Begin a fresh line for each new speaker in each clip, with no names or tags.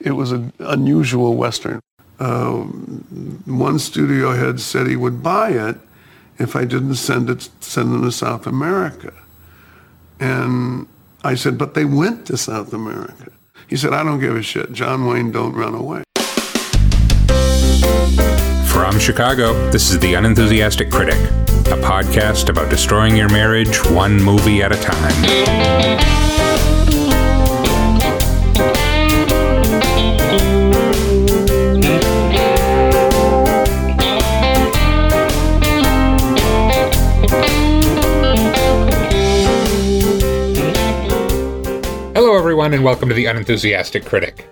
It was an unusual Western. Um, one studio head said he would buy it if I didn't send it, send them to South America. And I said, but they went to South America. He said, I don't give a shit. John Wayne don't run away.
From Chicago, this is The Unenthusiastic Critic, a podcast about destroying your marriage one movie at a time. Everyone, and welcome to The Unenthusiastic Critic.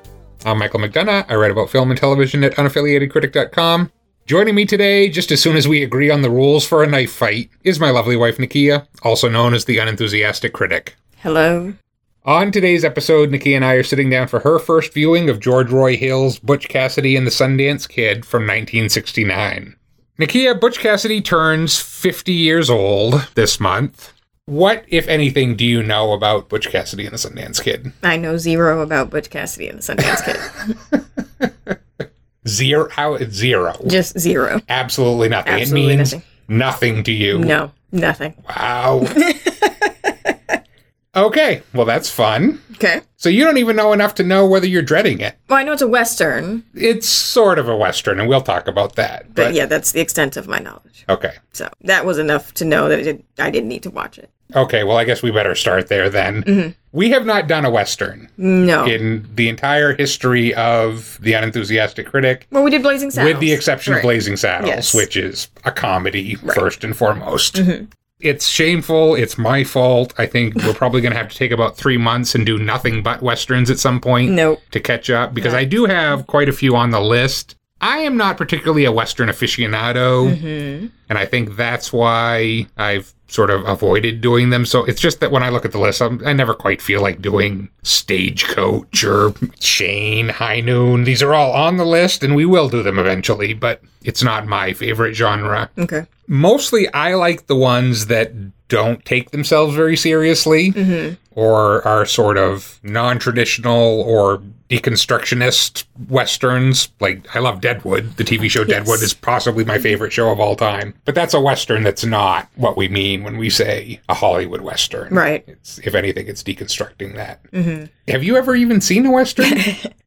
I'm Michael McDonough. I write about film and television at unaffiliatedcritic.com. Joining me today, just as soon as we agree on the rules for a knife fight, is my lovely wife Nakia, also known as the Unenthusiastic Critic.
Hello.
On today's episode, Nakia and I are sitting down for her first viewing of George Roy Hill's Butch Cassidy and the Sundance Kid from 1969. Nakia, Butch Cassidy turns 50 years old this month. What, if anything, do you know about Butch Cassidy and the Sundance Kid?
I know zero about Butch Cassidy and the Sundance Kid.
Zero? How? Zero.
Just zero.
Absolutely nothing.
Absolutely
it means
nothing.
nothing to you.
No, nothing.
Wow. okay, well, that's fun.
Okay.
So you don't even know enough to know whether you're dreading it.
Well, I know it's a Western,
It's sort of a Western, and we'll talk about that.
but,
But,
yeah, that's the extent of my knowledge.
Okay.
So that was enough to know that it did, I didn't need to watch it.
Okay, well, I guess we better start there then.
Mm-hmm.
We have not done a Western
No.
in the entire history of The Unenthusiastic Critic,
well, we did Blazing Saddles.
with the exception
Right.
of Blazing Saddles,
Yes.
which is a comedy
Right.
first and foremost.
Mm-hmm.
It's shameful. It's my fault. I think we're probably going to have to take about three months and do nothing but westerns at some point
Nope.
to catch up because I do have quite a few on the list. I am not particularly a western aficionado,
Mm-hmm.
and I think that's why I've sort of avoided doing them. So it's just that when I look at the list, I'm, I never quite feel like doing Stagecoach or Shane, High Noon. These are all on the list, and we will do them eventually, but it's not my favorite genre.
Okay.
Mostly, I like the ones that don't take themselves very seriously or are sort of non traditional or deconstructionist westerns. Like, I love Deadwood. The TV show Deadwood is possibly my favorite show of all time. But that's a western that's not what we mean when we say a Hollywood western.
Right.
It's, if anything, it's deconstructing that. Have you ever even seen a western?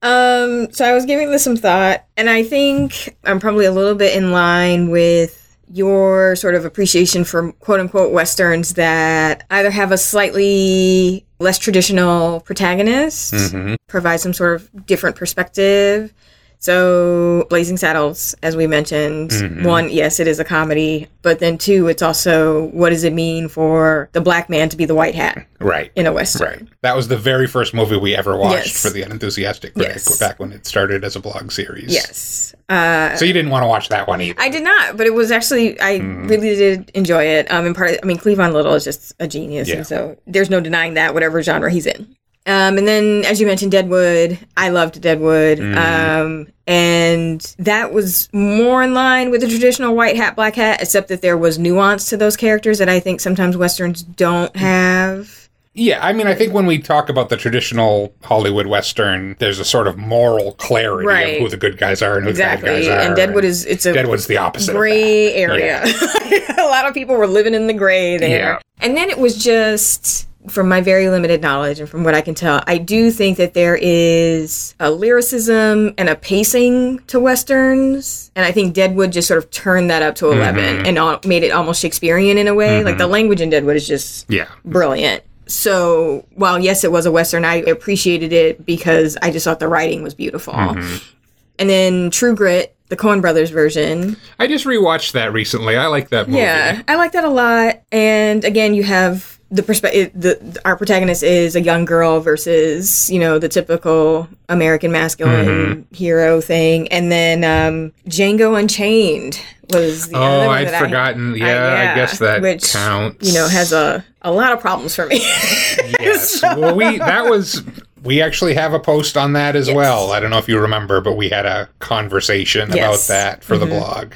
Um, so I was giving this some thought, and I think I'm probably a little bit in line with your sort of appreciation for quote unquote westerns that either have a slightly less traditional protagonist,
Mhm.
provide some sort of different perspective. So, Blazing Saddles, as we mentioned, one, yes, it is a comedy, but then two, it's also what does it mean for the black man to be the white hat
Right.
in a western?
Right. That was the very first movie we ever watched
Yes.
for the Unenthusiastic Critic
Yes.
back when it started as a blog series.
Yes. Uh,
So you didn't want to watch that one either.
I did not, but it was actually I
Hmm.
really did enjoy it. Um, in part, I mean, Cleavon Little is just a genius,
Yeah.
and so there's no denying that, whatever genre he's in. Um, and then, as you mentioned, Deadwood. I loved Deadwood,
Hmm.
um, and that was more in line with the traditional white hat, black hat, except that there was nuance to those characters that I think sometimes westerns don't have.
Yeah, I mean, I think when we talk about the traditional Hollywood Western, there's a sort of moral clarity
Right.
of who the good guys are and who the bad guys are.
and Deadwood is it's a
Deadwood's the opposite.
gray area. a lot of people were living in the gray there.
Yeah.
And then it was just from my very limited knowledge and from what I can tell, I do think that there is a lyricism and a pacing to westerns, and I think Deadwood just sort of turned that up to mm-hmm. 11 and al- made it almost Shakespearean in a way. Like the mm-hmm. language in Deadwood is just
Yeah.
brilliant. So while yes, it was a western, I appreciated it because I just thought the writing was beautiful. Mm-hmm. And then True Grit, the Coen Brothers version,
I just rewatched that recently. I like that movie.
yeah, I like that a lot. And again, you have the perspective. The our protagonist is a young girl versus you know the typical American masculine
Mm-hmm.
hero thing. And then um, Django Unchained was the other
Oh,
one
I'd
that I-
forgotten.
I-
Yeah, I guess that
which,
counts.
You know, has a a lot of problems for me.
yes. Well, we that was we actually have a post on that as well. I don't know if you remember, but we had a conversation
Yes.
about that for the blog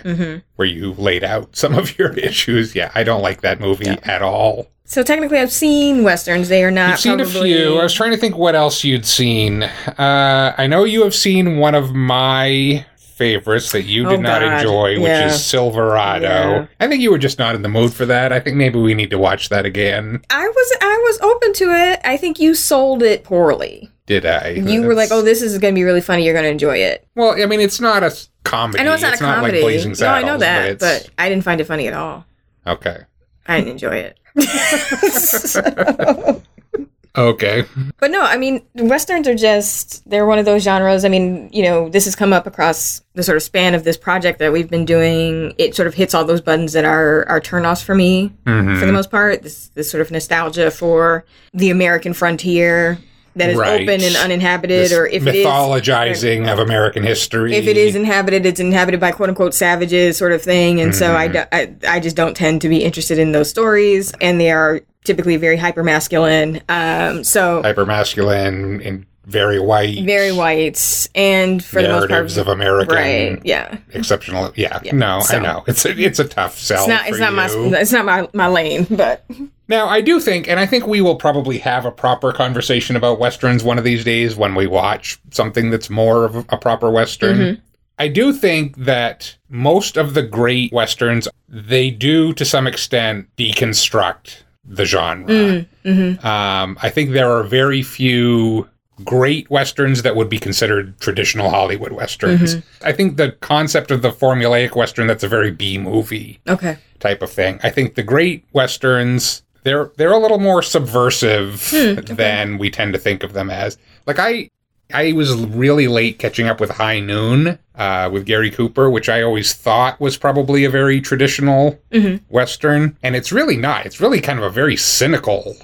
where you laid out some of your issues. Yeah, I don't like that movie at all.
So technically, I've seen westerns. They are not.
You've seen
probably-
a few. I was trying to think what else you'd seen. Uh, I know you have seen one of my favorites that you did
Oh,
not enjoy, which
Yeah.
is Silverado.
Yeah.
I think you were just not in the mood for that. I think maybe we need to watch that again.
I was I was open to it. I think you sold it poorly.
Did I?
You were like, "Oh, this is going to be really funny. You're going to enjoy it."
Well, I mean, it's not a comedy.
I know it's not a comedy.
like Blazing
no, I know that,
but,
but I didn't find it funny at all.
okay.
I didn't enjoy it.
Okay.
But no, I mean, westerns are just, they're one of those genres. I mean, you know, this has come up across the sort of span of this project that we've been doing. It sort of hits all those buttons that are, are turnoffs for me,
Mm-hmm.
for the most part. This, this sort of nostalgia for the American frontier that is
Right.
open and uninhabited,
This
or if it is.
mythologizing of American history.
If it is inhabited, it's inhabited by quote unquote savages, sort of thing. And so I, do- I, I just don't tend to be interested in those stories. And they are typically very hyper masculine. Um, so
hyper masculine and very white,
very white and for the most part
of American
right yeah
exceptional. Yeah, no,
so-
I know it's a, it's a tough sell.
it's not it's not my it's not my, my lane but
Now, I do think, and I think we will probably have a proper conversation about westerns one of these days when we watch something that's more of a proper western.
Mm-hmm.
I do think that most of the great westerns they do to some extent deconstruct the genre.
Mm-hmm.
Um, I think there are very few great westerns that would be considered traditional Hollywood westerns.
Mm-hmm.
I think the concept of the formulaic western that's a very B movie
okay
type of thing. I think the great westerns they're they're a little more subversive than we tend to think of them as. Like I I was really late catching up with High Noon uh, with Gary Cooper, which I always thought was probably a very traditional western, and it's really not. It's really kind of a very cynical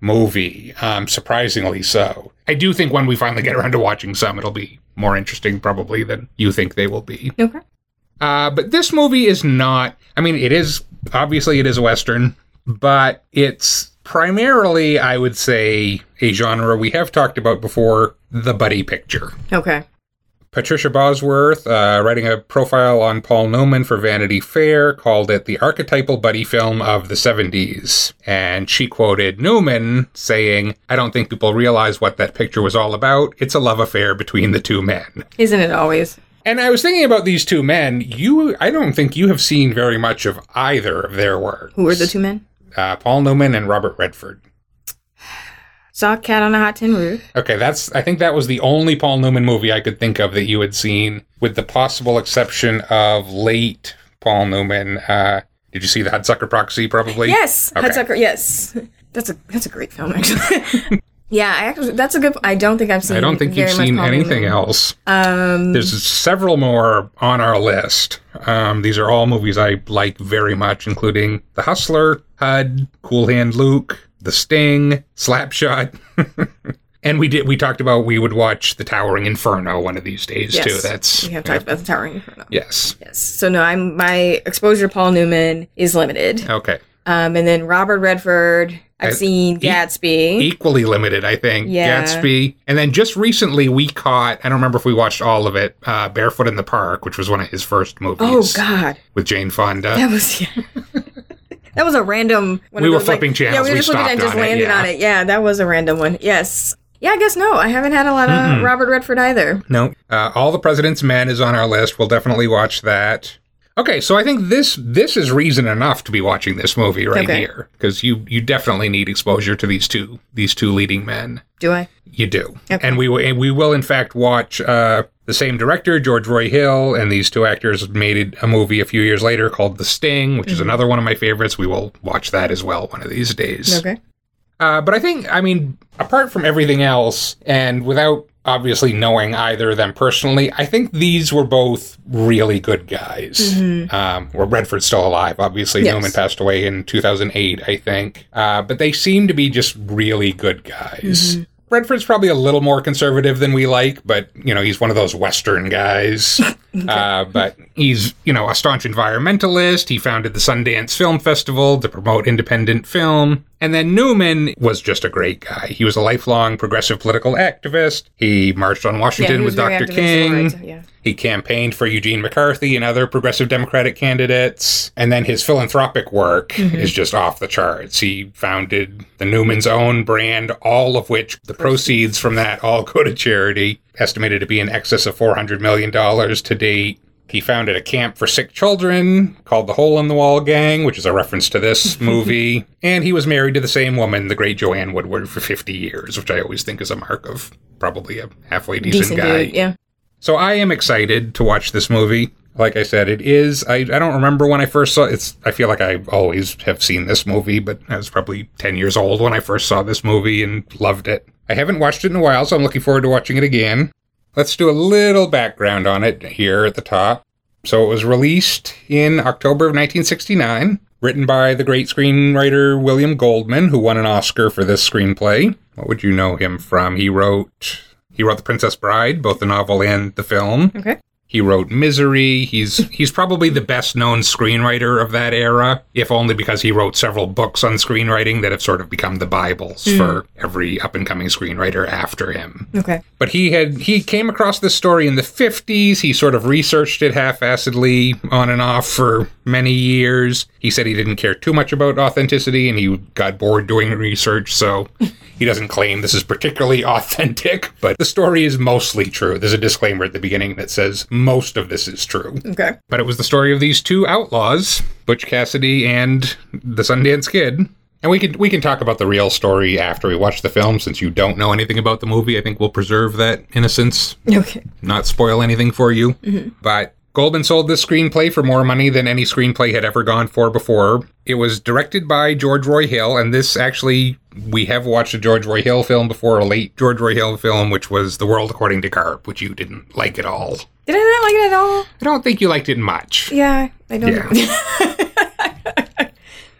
movie, um, surprisingly so. I do think when we finally get around to watching some, it'll be more interesting probably than you think they will be.
okay
Uh, but this movie is not. I mean, it is obviously it is a western, but it's primarily, I would say, a genre we have talked about before: the buddy picture.
okay
Patricia Bosworth, uh, writing a profile on Paul Newman for Vanity Fair, called it the archetypal buddy film of the 70s. And she quoted Newman saying, I don't think people realize what that picture was all about. It's a love affair between the two men.
isn't it always
And I was thinking about these two men. You, I don't think you have seen very much of either of their work.
who are the two men
Uh, Paul Newman and Robert Redford.
Saw cat on a hot tin roof
Okay, that's. I think that was the only Paul Newman movie I could think of that you had seen, with the possible exception of late Paul Newman. Uh, did you see the Hudsucker Proxy? Probably.
yes
Okay.
Hudsucker yes that's a that's a great film actually yeah I actually that's a good I don't think I've seen
I don't think you've seen
Paul
anything
Newman.
else.
um
There's several more on our list. Um, these are all movies I like very much, including The Hustler, HUD, Cool Hand Luke, The Sting, Slapshot. and we did we talked about we would watch The Towering Inferno one of these days
yes,
too. That's
we have talked about the towering inferno
yes.
yes so no I'm my exposure to Paul Newman is limited
Okay.
Um, and then Robert Redford. I've
Uh,
seen
e-
Gatsby.
equally limited, I think.
Yeah.
Gatsby. And then just recently we caught, I don't remember if we watched all of it, uh, Barefoot in the Park, which was one of his first movies.
oh God,
With Jane Fonda.
that was yeah. that was a random. one
We were
those,
flipping
like,
channels,
Yeah, we were
we
just flipping
stopped
and just
on it,
landed
yeah.
on it. Yeah, that was a random one. Yes. Yeah, I guess no. I haven't had a lot of Robert Redford either.
No. Uh, all the President's Men is on our list. We'll definitely watch that. Okay, so I think this this is reason enough to be watching this movie right
Okay.
here because you you definitely need exposure to these two these two leading men.
Do I?
You do,
Okay.
and we will and we will in fact watch uh, the same director George Roy Hill and these two actors made a movie a few years later called The Sting, which is another one of my favorites. We will watch that as well one of these days.
Okay.
Uh, but I think, I mean, apart from everything else, and without obviously knowing either of them personally, I think these were both really good guys. Um, well, Redford's still alive. Obviously,
Yes.
Newman passed away in 2008, I think. Uh, but they seem to be just really good guys. Redford's probably a little more conservative than we like, but you know he's one of those Western guys. uh, but he's you know a staunch environmentalist. He founded the Sundance Film Festival to promote independent film. And then Newman was just a great guy. He was a lifelong progressive political activist. He marched on Washington
he
with Dr.
active in civil
King.
rights, yeah.
He campaigned for Eugene McCarthy and other progressive Democratic candidates. And then his philanthropic work
Mm-hmm.
is just off the charts. He founded the Newman's Own brand, all of which the proceeds from that all go to charity, estimated to be in excess of $400 million to date. He founded a camp for sick children called the Hole in the Wall Gang, which is a reference to this movie. and he was married to the same woman, the great Joanne Woodward, for 50 years, which I always think is a mark of probably a halfway decent,
Decent
guy.
dude, yeah.
So I am excited to watch this movie. Like I said, it is. I, I don't remember when I first saw it's. I feel like I always have seen this movie, but I was probably 10 years old when I first saw this movie and loved it. I haven't watched it in a while, so I'm looking forward to watching it again. Let's do a little background on it here at the top. So it was released in October of 1969, written by the great screenwriter William Goldman, who won an Oscar for this screenplay. What would you know him from? He wrote he wrote The Princess Bride, both the novel and the film.
Okay.
He wrote Misery. He's he's probably the best known screenwriter of that era, if only because he wrote several books on screenwriting that have sort of become the bibles mm. for every up and coming screenwriter after him.
Okay.
But he had he came across this story in the 50s. He sort of researched it half-assedly on and off for many years. He said he didn't care too much about authenticity and he got bored doing research, so he doesn't claim this is particularly authentic, but the story is mostly true. There's a disclaimer at the beginning that says most of this is true.
Okay.
But it was the story of these two outlaws, Butch Cassidy and the Sundance Kid. And we can we can talk about the real story after we watch the film since you don't know anything about the movie. I think we'll preserve that innocence,
Okay.
not spoil anything for you. Mm-hmm. But Goldman sold this screenplay for more money than any screenplay had ever gone for before. It was directed by George Roy Hill, and this actually we have watched a George Roy Hill film before, a late George Roy Hill film, which was The World According to Garp, which you didn't like at all.
Did I not like it at all?
I don't think you liked it much.
Yeah, I don't.
Yeah.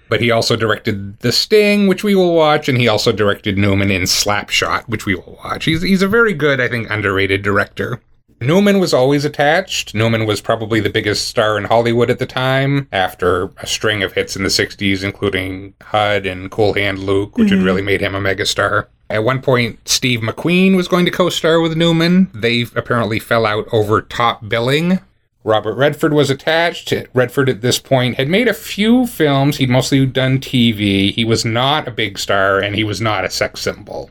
But he also directed The Sting, which we will watch, and he also directed Newman in Slapshot, which we will watch. He's, he's a very good, I think, underrated director. Newman was always attached. Newman was probably the biggest star in Hollywood at the time, after a string of hits in the 60s, including HUD and Cool Hand Luke, which had really made him a megastar. At one point, Steve McQueen was going to co star with Newman. They apparently fell out over top billing. Robert Redford was attached. Redford at this point had made a few films. He'd mostly done TV. He was not a big star and he was not a sex symbol.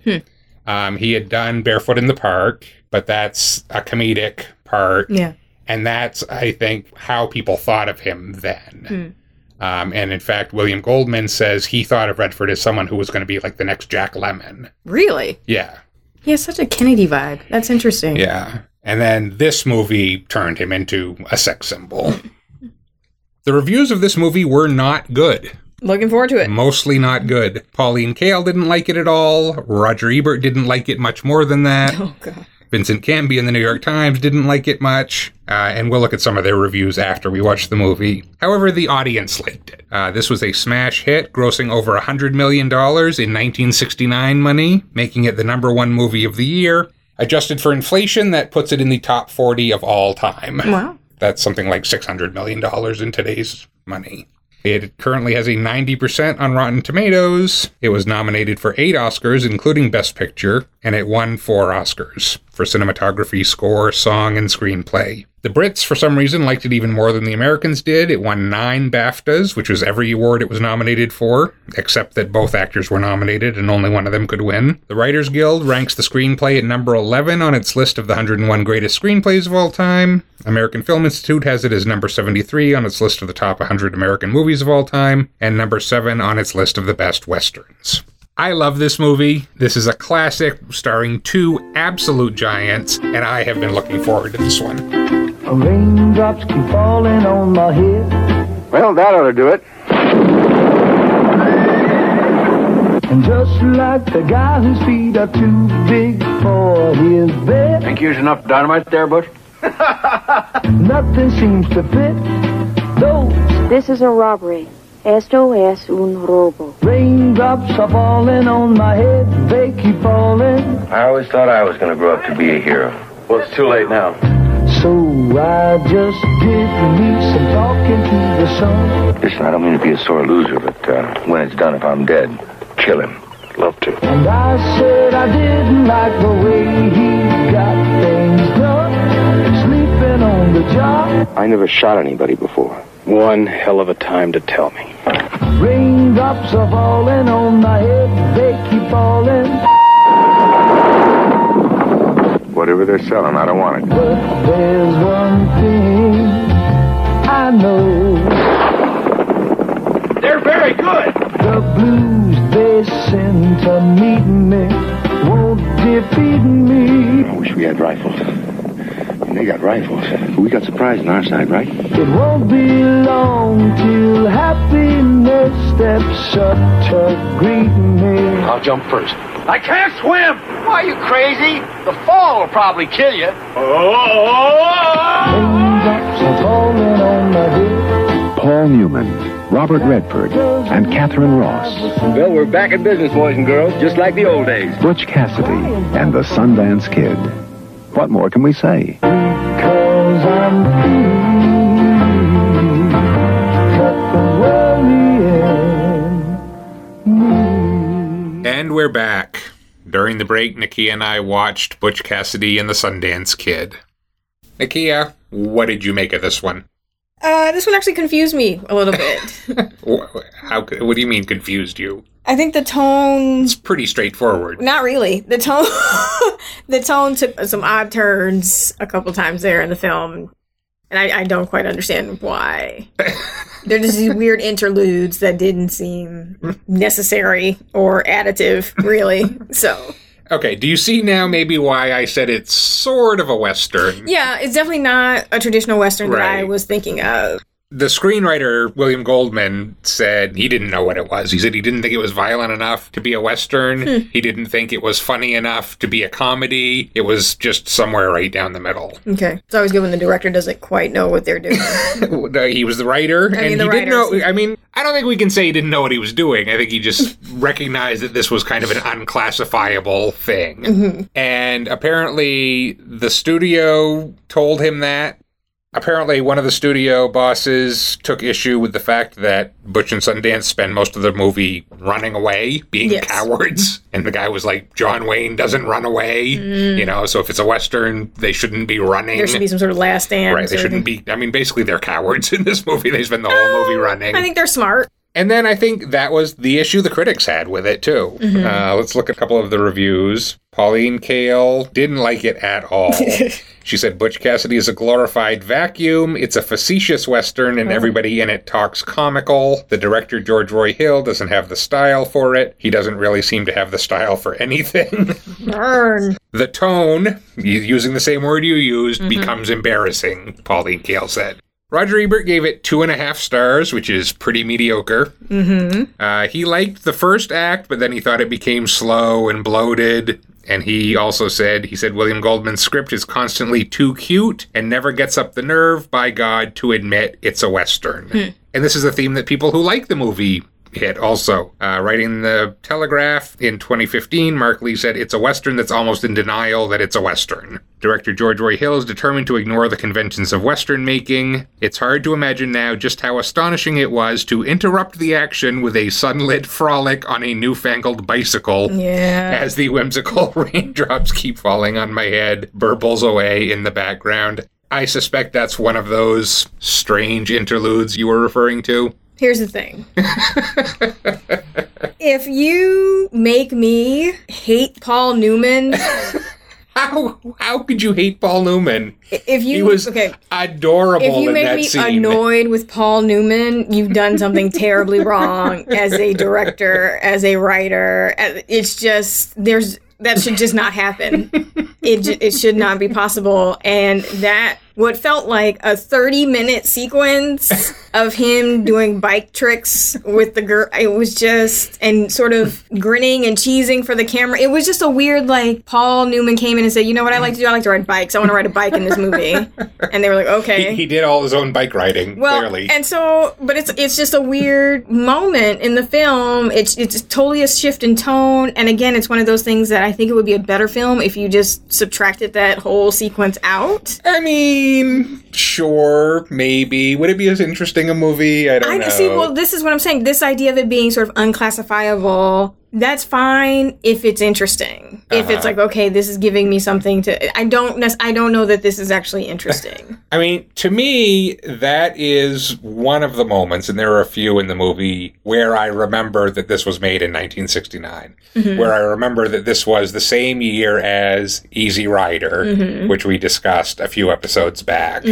Um, he had done Barefoot in the Park, but that's a comedic part.
yeah.
And that's, I think, how people thought of him then. Um, and in fact, William Goldman says he thought of Redford as someone who was going to be like the next Jack Lemmon.
Really?
Yeah.
He has such a Kennedy vibe. That's interesting.
Yeah. And then this movie turned him into a sex symbol. the reviews of this movie were not good.
Looking forward to it.
Mostly not good. Pauline Kael didn't like it at all. Roger Ebert didn't like it much more than that.
Oh god.
Vincent Canby in the New York Times didn't like it much. Uh, and we'll look at some of their reviews after we watch the movie. However, the audience liked it. Uh, this was a smash hit, grossing over $100 million in 1969 money, making it the number one movie of the year. Adjusted for inflation, that puts it in the top 40 of all time.
Wow.
That's something like $600 million in today's money. It currently has a 90% on Rotten Tomatoes. It was nominated for eight Oscars, including Best Picture, and it won four Oscars for cinematography, score, song, and screenplay. The Brits, for some reason, liked it even more than the Americans did. It won nine BAFTAs, which was every award it was nominated for, except that both actors were nominated and only one of them could win. The Writers Guild ranks the screenplay at number 11 on its list of the 101 greatest screenplays of all time. American Film Institute has it as number 73 on its list of the top 100 American movies of all time, and number 7 on its list of the best westerns. I love this movie. This is a classic starring two absolute giants, and I have been looking forward to this one.
Raindrops keep falling on my head.
Well, that ought to do it.
And just like the guy whose feet are too big for his bed,
Think you used enough dynamite there, Butch?
nothing seems to fit. Those
This is a robbery. Esto es un robo.
raindrops are falling on my head. They keep falling.
I always thought I was going to grow up to be a hero.
Well, it's too late now.
So I just did me some talking to the sun.
Listen, I don't mean to be a sore loser, but uh, when it's done, if I'm dead, kill him.
Love to.
And I said I didn't like the way he got things done. Sleeping on the job.
I never shot anybody before.
One hell of a time to tell me.
Raindrops are falling on my head. They keep falling.
Whatever they're selling, I don't want it.
But there's one thing I know.
They're very good.
The blues they send to meet me won't defeat me.
I wish we had rifles. And they got rifles. We got surprise on our side, right?
It won't be long till happiness steps up to greet me.
I'll jump first. I can't swim. Why, you crazy? The fall will probably kill you.
Raindrops are falling on my head.
Paul Newman, Robert Redford, and Katharine Ross,
Well, we're back in business, boys and girls, just like the old days.
Butch Cassidy, and the Sundance Kid. What more can we say?
We're back. During the break, Nakia and I watched Butch Cassidy and the Sundance Kid. Nakia, what did you make of this one?
Uh, this one actually confused me a little bit.
How? What do you mean confused you?
I think the tone
It's pretty straightforward.
Not really. The tone, the tone took some odd turns a couple times there in the film, and I, I don't quite understand why. They're just these weird interludes that didn't seem necessary or additive, really. So
Okay, do you see now maybe why I said it's sort of a western?
yeah, it's definitely not a traditional western that I was thinking of.
The screenwriter, William Goldman, said he didn't know what it was. He said he didn't think it was violent enough to be a Western. He didn't think it was funny enough to be a comedy. It was just somewhere right down the middle.
Okay, it's always good when the director doesn't quite know what they're doing.
he was the writer,
mean,
and he didn't know. I mean, I don't think we can say he didn't know what he was doing. I think he just recognized that this was kind of an unclassifiable thing.
Mm-hmm.
And apparently, the studio told him that. Apparently, one of the studio bosses took issue with the fact that Butch and Sundance spend most of the movie running away, being
Yes.
cowards. And the guy was like, John Wayne doesn't run away. You know, so if it's a Western, they shouldn't be running.
Mm. there should be some sort of last stand.
Right, they shouldn't
thing.
be. I mean, basically, they're cowards in this movie. They spend the whole movie running.
I think they're smart.
And then I think that was the issue the critics had with it, too.
Mm-hmm.
Uh, let's look at a couple of the reviews. Pauline Kael didn't like it at all. she said Butch Cassidy is a glorified vacuum. It's a facetious Western,
Oh.
and everybody in it talks comical. The director, George Roy Hill, doesn't have the style for it. He doesn't really seem to have the style for anything.
Burn.
the tone, using the same word you used,
Mm-hmm.
becomes embarrassing, Pauline Kael said. Roger Ebert gave it two and a half stars, which is pretty mediocre. Mm-hmm. Uh, he liked the first act, but then he thought it became slow and bloated. And he also said, he said William Goldman's script is constantly too cute and never gets up the nerve, by God, to admit it's a Western. And this is a theme that people who like the movie hit also. Uh, writing the Telegraph in 2015, Mark Lee said it's a Western that's almost in denial that it's a Western. Director George Roy Hill is determined to ignore the conventions of Western making. It's hard to imagine now just how astonishing it was to interrupt the action with a sunlit frolic on a newfangled bicycle
Yeah.
as the whimsical raindrops keep falling on my head, burbles away in the background. I suspect that's one of those strange interludes you were referring to.
Here's the thing. if you make me hate Paul Newman,
How how could you hate Paul Newman?
if you
He was
okay,
adorable
if you make me
scene.
annoyed with Paul Newman, you've done something terribly wrong as a director, as a writer. Uh, it's just there's that should just not happen. It it should not be possible. And that what felt like a 30 minute sequence of him doing bike tricks with the girl. It was just and sort of grinning and cheesing for the camera. It was just a weird like paul newman came in and said you know what i like to do? I like to ride bikes. I want to ride a bike in this movie. And they were like okay.
He, he did all his own bike riding,
well,
clearly.
and so, but it's it's just a weird moment in the film. It's it's totally a shift in tone, and again, it's one of those things that I think it would be a better film if you just subtracted that whole sequence out.
I mean, sure, maybe. Would it be as interesting a movie? I don't
I
know.
see. Well, this is what I'm saying. This idea of it being sort of unclassifiable That's fine if it's interesting. If it's
Uh-huh.
like, okay, this is giving me something to. I don't. nec- I don't know that this is actually interesting.
I mean, to me, that is one of the moments, and there are a few in the movie where I remember that this was made in 1969, where I remember that this was the same year as Easy Rider, which we discussed a few episodes back.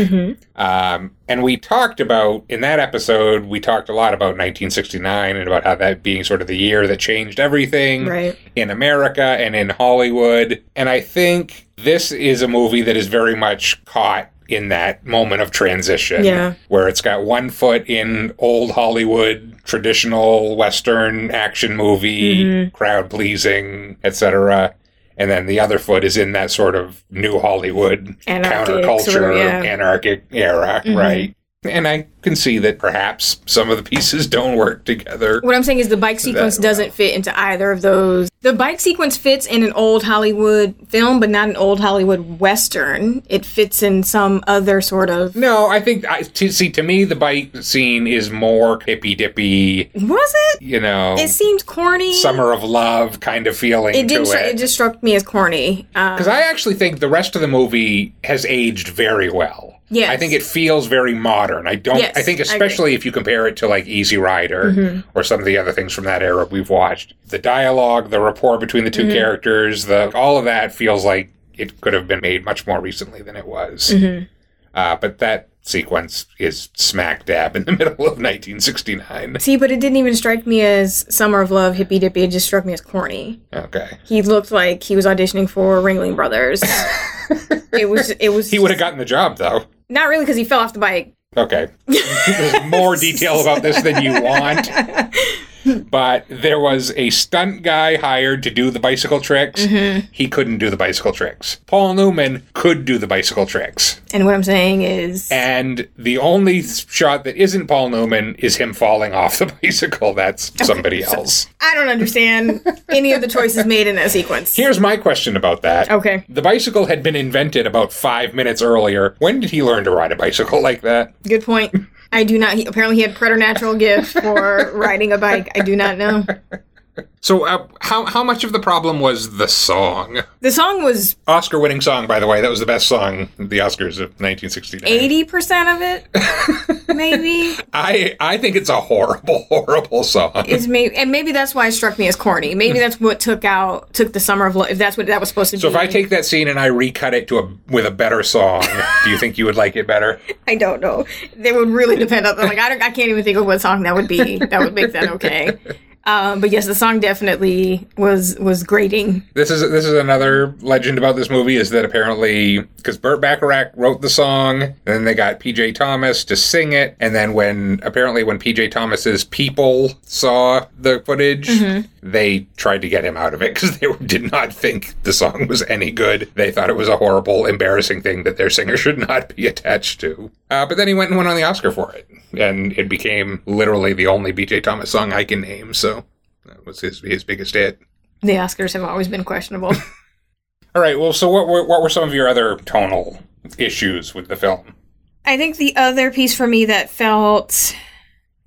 Um, and we talked about, in that episode, we talked a lot about 1969 and about how that being sort of the year that changed everything
Right.
in America and in Hollywood. And I think this is a movie that is very much caught in that moment of transition.
Yeah.
Where it's got one foot in old Hollywood, traditional Western action movie, mm-hmm. crowd pleasing, etc. And then the other foot is in that sort of new Hollywood
Anarchic
counterculture,
sort of, yeah.
anarchic era, mm-hmm. right? And I can see that perhaps some of the pieces don't work together.
What I'm saying is the bike sequence
That-
doesn't fit into either of those. The bike sequence fits in an old Hollywood film, but not an old Hollywood western. It fits in some other sort of.
No, I think I to, see to me the bike scene is more hippy dippy,
Was it?
you know,
It seemed corny.
summer of love kind of feeling
It didn't.
it.
It just struck me as corny. Uh,
Because I actually think the rest of the movie has aged very well.
Yes.
I think it feels very modern. I don't.
Yes,
I think
I. Mm-hmm.
especially if you compare it to like Easy Rider or some of the other things from that era we've watched. The dialogue, the rapport between the 2
Mm-hmm.
characters, the all of that feels like it could have been made much more recently than it was.
Mm-hmm.
Uh, but that sequence is smack dab in the middle of 1969.
see, but it didn't even strike me as summer of love, hippy dippy. It just struck me as corny.
Okay.
He looked like he was auditioning for Ringling Brothers. it was. It was.
He would have gotten the job though.
not really because he fell off the bike.
Okay. There's more detail about this than you want. But there was a stunt guy hired to do the bicycle tricks. Mm-hmm. He couldn't do the bicycle tricks. Paul Newman could do the bicycle tricks.
And what I'm saying is,
And the only shot that isn't Paul Newman is him falling off the bicycle. That's somebody else.
I don't understand any of the choices made in that sequence.
Here's my question about that.
Okay.
The bicycle had been invented about five minutes earlier. When did he learn to ride a bicycle like that?
Good point. I do not. He, apparently, he had preternatural gift for riding a bike. I do not know.
So, uh, how how much of the problem was the song?
The song was
Oscar-winning song, by the way. That was the best song the Oscars of 1969.
eighty percent of it, maybe.
I I think it's a horrible, horrible song.
Is maybe, and maybe that's why it struck me as corny. Maybe that's what took out took the summer of love. If that's what that was supposed to
So
be.
So, if I take that scene and I recut it to a with a better song, do you think you would like it better?
I don't know. It would really depend on like I don't. I can't even think of what song that would be. That would make that okay. Um, but yes, the song definitely was was grating.
This is this is another legend about this movie is that apparently because Burt Bacharach wrote the song, and then they got BJ Thomas to sing it, and then when apparently when BJ Thomas's people saw the footage, they tried to get him out of it because they did not think the song was any good. They thought it was a horrible, embarrassing thing that their singer should not be attached to. Uh, but then he went and won on the Oscar for it, and it became literally the only BJ Thomas song I can name. So that was his his biggest hit.
The Oscars have always been questionable.
All right. Well, so what were, what were some of your other tonal issues with the film?
I think the other piece for me that felt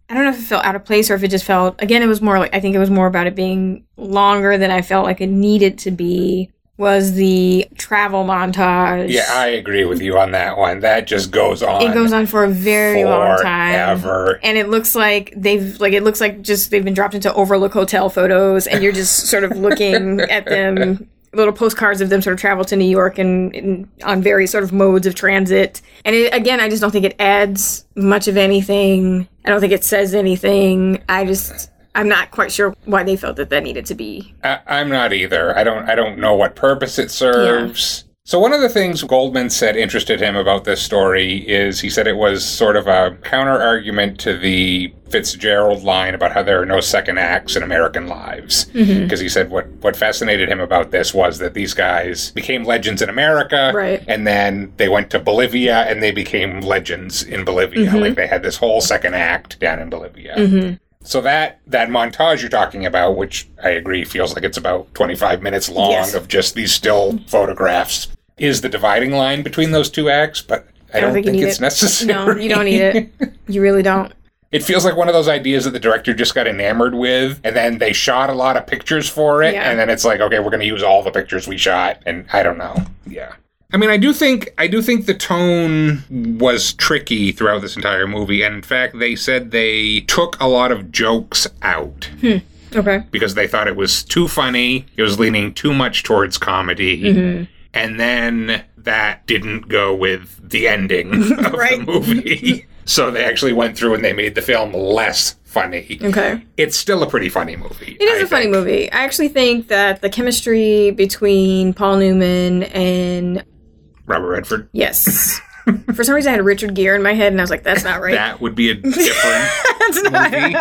I don't know if it felt out of place or if it just felt again it was more like I think it was more about it being longer than I felt like it needed to be was the travel montage.
Yeah, I agree with you on that one. That just goes on.
it goes on for a very long time.
forever.
And it looks like they've like it looks like just they've been dropped into Overlook Hotel photos and you're just sort of looking at them little postcards of them sort of travel to New York and, and on various sort of modes of transit. And it, again, I just don't think it adds much of anything. I don't think it says anything. I just I'm not quite sure why they felt that that needed to be.
I, I'm not either. I don't. I don't know what purpose it serves. So one of the things Goldman said interested him about this story is he said it was sort of a counter argument to the Fitzgerald line about how there are no second acts in American lives. Mm-hmm. Because he said what what fascinated him about this was that these guys became legends in America,
Right.
and then they went to Bolivia and they became legends in Bolivia. Mm-hmm. Like they had this whole second act down in Bolivia. Mm-hmm. So that that montage you're talking about, which I agree feels like it's about 25 minutes long
Yes.
of just these still photographs, is the dividing line between those two acts. But I, don't, think,
need
it's
it.
necessary.
No, you don't need it. You really don't.
It feels like one of those ideas that the director just got enamored with, and then they shot a lot of pictures for it,
Yeah.
and then it's like, okay, we're going to use all the pictures we shot, and I don't know. Yeah. I mean, I do think I do think the tone was tricky throughout this entire movie, and in fact, they said they took a lot of jokes out hmm.
Okay.
because they thought it was too funny. It was leaning too much towards comedy. Mm-hmm. And then that didn't go with the ending of
Right.
the movie. so they actually went through and they made the film less funny.
Okay.
It's still a pretty funny movie.
It is a funny movie. I actually think that the chemistry between Paul Newman and
Robert Redford.
yes, for some reason I had Richard Gere in my head, and I was like, that's not right.
That would be a different movie.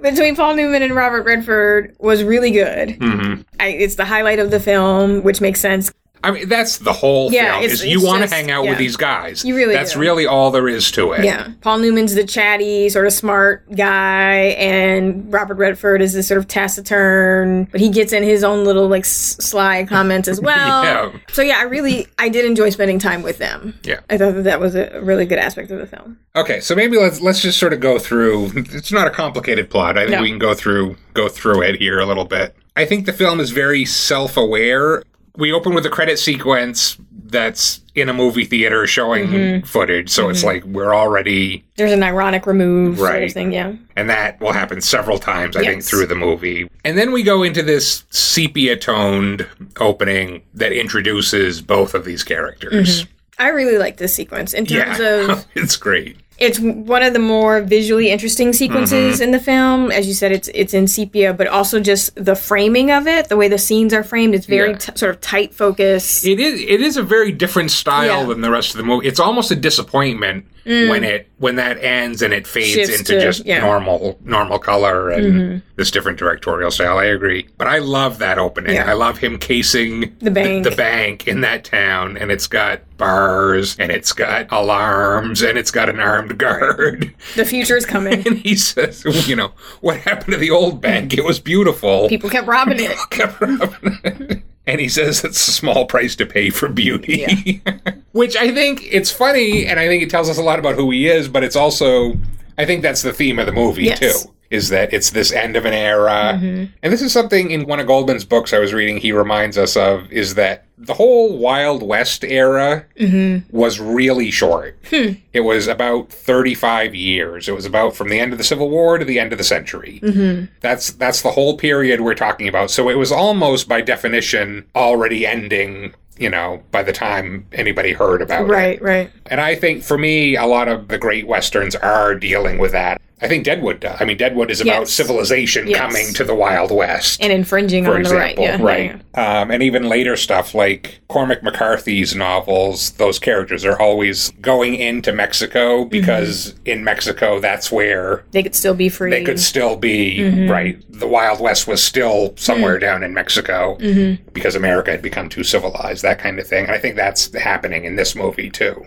between Paul Newman and Robert Redford was really good.
Mm-hmm.
I, it's the highlight of the film, which makes sense.
I mean, that's the whole
Yeah,
film.
it's-
Is you want to hang out
yeah.
with these guys.
You really
That's
do.
really all there is to it.
Yeah, Paul Newman's the chatty, sort of smart guy, and Robert Redford is this sort of taciturn, but he gets in his own little like s- sly comments as well.
Yeah.
So yeah, I really I did enjoy spending time with them.
Yeah.
I thought that that was a really good aspect of the film.
Okay, so maybe let's let's just sort of go through. It's not a complicated plot. I think
No.
we can go through go through it here a little bit. I think the film is very self-aware. We open with a credit sequence that's in a movie theater showing
Mm-hmm.
footage, so it's like we're already
There's an ironic remove sort
Right.
of thing. Yeah.
and that will happen several times I think through the movie. And then we go into this sepia toned opening that introduces both of these characters.
I really like this sequence in terms
Yeah.
of
it's great.
It's one of the more visually interesting
Mm-hmm.
sequences in the film. As you said, it's it's in sepia, but also just the framing of it, the way the scenes are framed. It's very
Yeah.
t- sort of tight focus.
It is it is a very different style
Yeah.
than the rest of the movie. It's almost a disappointment when it when that ends and it fades
Mm. Shifts
into
to-
just
yeah. Mm-hmm.
normal normal color and this different directorial style. I agree. But I love that opening.
Yeah.
I love him casing
The bank.
the, bank in that town and it's got bars and it's got alarms and it's got an armed guard.
The future is coming.
And he says, you know, what happened to the old bank? It was beautiful.
People kept robbing it.
kept robbing it. And he says it's a small price to pay for beauty. Which I think it's funny and I think it tells us a lot about who he is, but it's also I think that's the theme of the movie
Yes.
too. Is that it's this end of an era. Mm-hmm. And this is something in one of Goldman's books I was reading he reminds us of is that the whole Wild West era mm-hmm. was really short. Hmm. It was about 35 years. It was about from the end of the Civil War to the end of the century. Mm-hmm. That's that's the whole period we're talking about. So it was almost by definition already ending, you know, by the time anybody heard about it.
right, right.
And I think for me, a lot of the great westerns are dealing with that. I think Deadwood does. I mean, Deadwood is about
Yes.
civilization
Yes.
coming to the Wild West.
And infringing on
example,
the right. Yeah,
right?
yeah,
Um, and even later stuff like Cormac McCarthy's novels, those characters are always going into Mexico because
Mm-hmm.
in Mexico, that's where
They could still be free.
they could still be
Mm-hmm.
right. The Wild West was still somewhere down in Mexico
Mm-hmm.
because America had become too civilized, that kind of thing. And I think that's happening in this movie too.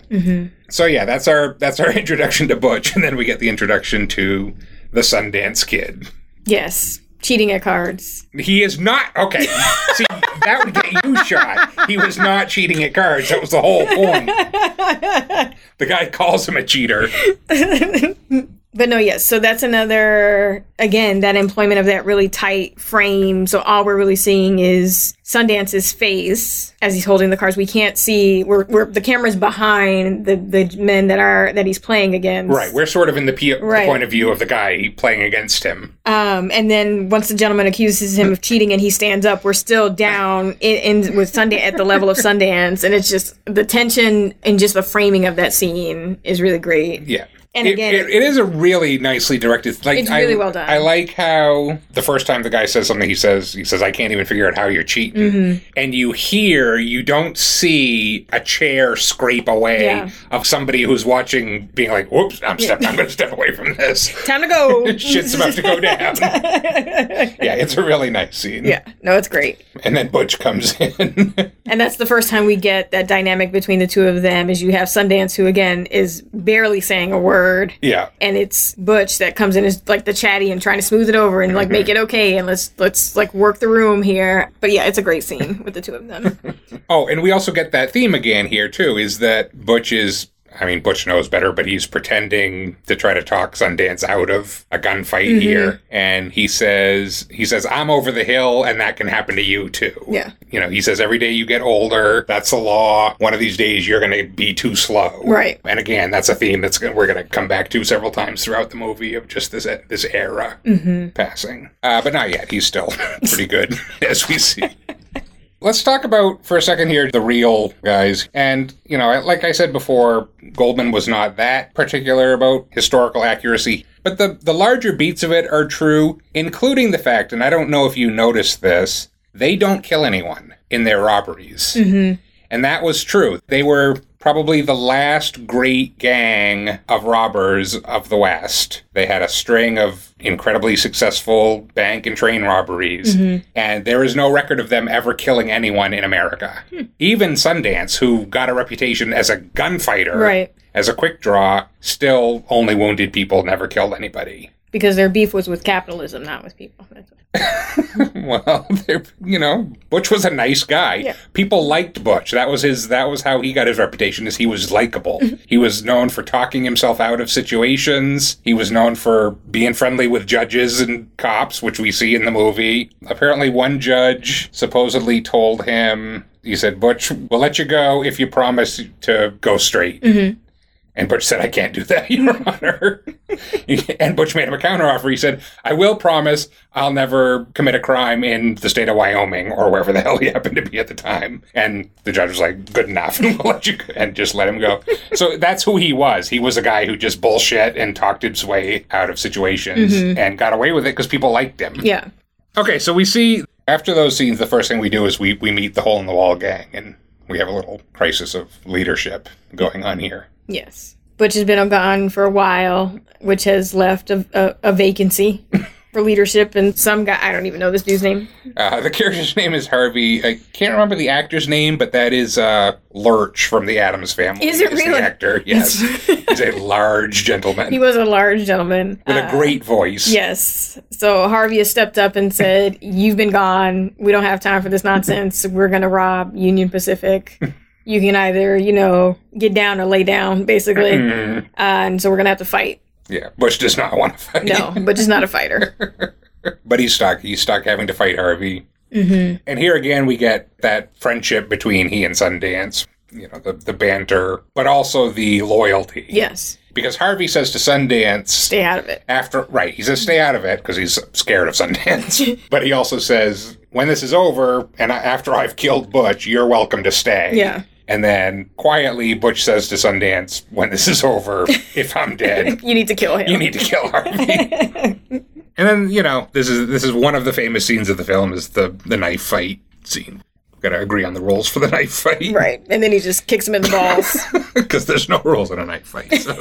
So yeah, that's our that's our introduction to Butch, and then we get the introduction to the Sundance Kid.
yes. Cheating at cards.
He is not okay. See, that would get you shot. He was not cheating at cards. That was the whole point. The guy calls him a cheater.
But no, yes. So that's another, again, that employment of that really tight frame. So all we're really seeing is Sundance's face as he's holding the cards. We can't see, we're, we're the camera's behind the, the men that are, that he's playing against.
Right, we're sort of in the, P- the point of view of the guy playing against him.
Um, and then once the gentleman accuses him of cheating and he stands up, we're still down in, in with Sundance at the level of Sundance. And it's just the tension and just the framing of that scene is really great.
Yeah.
And
It-
again-
it- it is a really nicely directed. Like
It's
I-
really well done.
I like how the first time the guy says something, he says, "He says I can't even figure out how you're cheating,"
Mm-hmm.
and you hear, you don't see a chair scrape away
Yeah.
of somebody who's watching, being like, "Whoops, I'm step, I'm going to step away from this."
Time to go.
Shit's about to go down. yeah, it's a really nice scene.
yeah, no, it's great.
and then Butch comes in.
And that's the first time we get that dynamic between the two of them is you have Sundance who again is barely saying a word.
Yeah,
And it's Butch that comes in as like the chatty and trying to smooth it over and like mm-hmm. make it okay and let's let's like work the room here. But yeah, it's a great scene with the two of them.
Oh, and we also get that theme again here too. Is that Butch is I mean, Butch knows better, but he's pretending to try to talk Sundance out of a gunfight here. And he says, he says, I'm over the hill and that can happen to you too.
Yeah.
You know, he says, every day you get older, that's the law. One of these days you're going to be too slow.
Right.
And again, that's a theme that's gonna, we're going to come back to several times throughout the movie of just this this era passing. Uh, but not yet. He's still pretty good, as we see. Let's talk about for a second here the real guys. And, you know, like I said before, Goldman was not that particular about historical accuracy. But the, the larger beats of it are true, including the fact, and I don't know if you noticed this, they don't kill anyone in their robberies. Mm-hmm. And that was true. They were probably the last great gang of robbers of the West. They had a string of incredibly successful bank and train robberies, mm-hmm. and there is no record of them ever killing anyone in America. Hmm. Even Sundance, who got a reputation as a gunfighter,
Right.
as a quick draw, still only wounded people, never killed anybody.
Because their beef was with capitalism, not with people. That's
Well, you know, Butch was a nice guy.
Yeah.
People liked Butch. That was his. That was how he got his reputation. Is he was likable. Mm-hmm. he was known for talking himself out of situations. He was known for being friendly with judges and cops, which we see in the movie. Apparently, one judge supposedly told him, "He said, Butch, we'll let you go if you promise to go straight." Mm-hmm. And Butch said, I can't do that, Your Honor. and Butch made him a counteroffer. He said, I will promise I'll never commit a crime in the state of Wyoming or wherever the hell he happened to be at the time. And the judge was like, good enough. we'll let you go, and just let him go. So that's who he was. He was a guy who just bullshit and talked his way out of situations mm-hmm. and got away with it because people liked him.
Yeah.
Okay, so we see after those scenes, the first thing we do is we, we meet the hole in the wall gang and we have a little crisis of leadership going on here.
Yes. Butch has been gone for a while, which has left a, a, a vacancy for leadership. And some guy, I don't even know this dude's name.
Uh, the character's name is Harvey. I can't remember the actor's name, but that is uh, Lurch from the Addams Family.
Is it
the
really?
actor? Yes, he's a large gentleman
He was a large gentleman.
with a great voice.
Yes. So Harvey has stepped up and said, You've been gone. We don't have time for this nonsense. We're going to rob Union Pacific. You can either, you know, get down or lay down, basically. uh, and so we're going to have to fight.
Yeah, Butch does not want to fight.
No, butch is not a fighter.
but he's stuck. He's stuck having to fight Harvey. Mm-hmm. And here again, we get that friendship between he and Sundance. You know, the the banter, but also the loyalty.
Yes.
Because Harvey says to Sundance,
Stay out of it.
after right he says stay out of it because he's scared of sundance but he also says when this is over and I, after i've killed butch you're welcome to stay
Yeah.
And then quietly butch says to sundance when this is over if i'm dead
You need to kill him.
you need to kill harvey and then you know this is this is one of the famous scenes of the film is the the knife fight scene gotta agree on the rules for the knife fight
right. And then he just kicks him in the balls.
because there's no rules in a knife fight. So.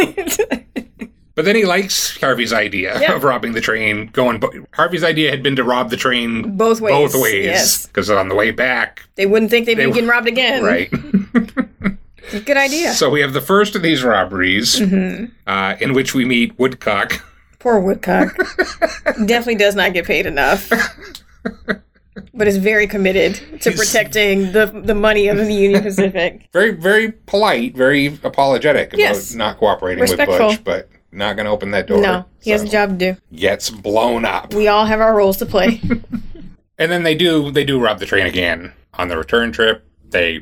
But then he likes Harvey's idea
Yeah.
of robbing the train. Going, bo- Harvey's idea had been to rob the train
Both ways,
Both ways,
yes.
because on the way back,
they wouldn't think they'd be
They-
getting robbed again.
right.
Good idea.
so we have the first of these robberies,
Mm-hmm.
uh, in which we meet Woodcock.
Poor Woodcock. Definitely does not get paid enough. But is very committed to
He's-
protecting the the money of the Union Pacific.
Very, very polite, very apologetic about
Yes.
not cooperating
Respectful.
with Butch, but not going to open that door.
No, he has a job to do.
Gets blown up.
We all have our roles to play.
And then they do they do rob the train again on the return trip. They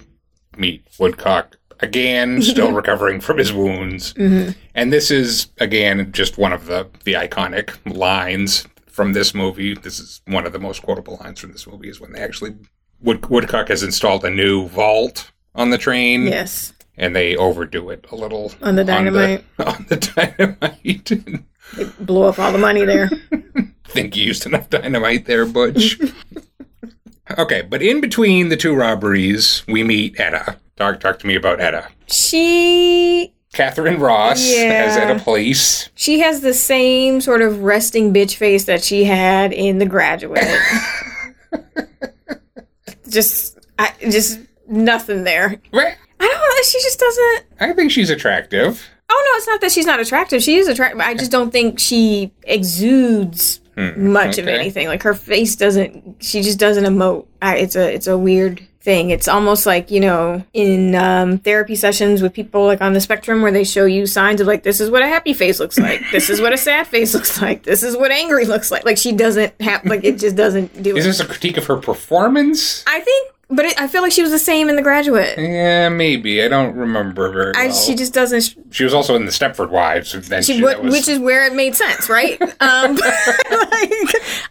meet Woodcock again, still recovering from his wounds. Mm-hmm. And this is again just one of the the iconic lines from this movie. This is one of the most quotable lines from this movie is when they actually Wood, Woodcock has installed a new vault on the train.
yes.
And they overdo it a little
On the dynamite.
On the, dynamite.
They blow up all the money there.
think you used enough dynamite there, Butch. okay, but in between the two robberies, we meet Etta. Talk, talk to me about Etta.
She
Katharine Ross
Yeah.
as Etta Place.
she has the same sort of resting bitch face that she had in The Graduate. just I just nothing there.
Right.
I don't know. She just doesn't
I think she's attractive.
Oh no, it's not that she's not attractive. She is attractive. I just don't think she exudes much of anything. Like her face doesn't. She just doesn't emote. I, it's a it's a weird thing. It's almost like, you know, in um, therapy sessions with people like on the spectrum where they show you signs of like, this is what a happy face looks like. this is what a sad face looks like. This is what angry looks like. Like she doesn't have, like it just doesn't do
Is
it.
this a critique of her performance?
I think, but it, I feel like she was the same in The Graduate.
Yeah, maybe. I don't remember very well.
She just doesn't.
She was also in the Stepford Wives. Then
She,
she,
what,
was,
which is where it made sense, right? um, like,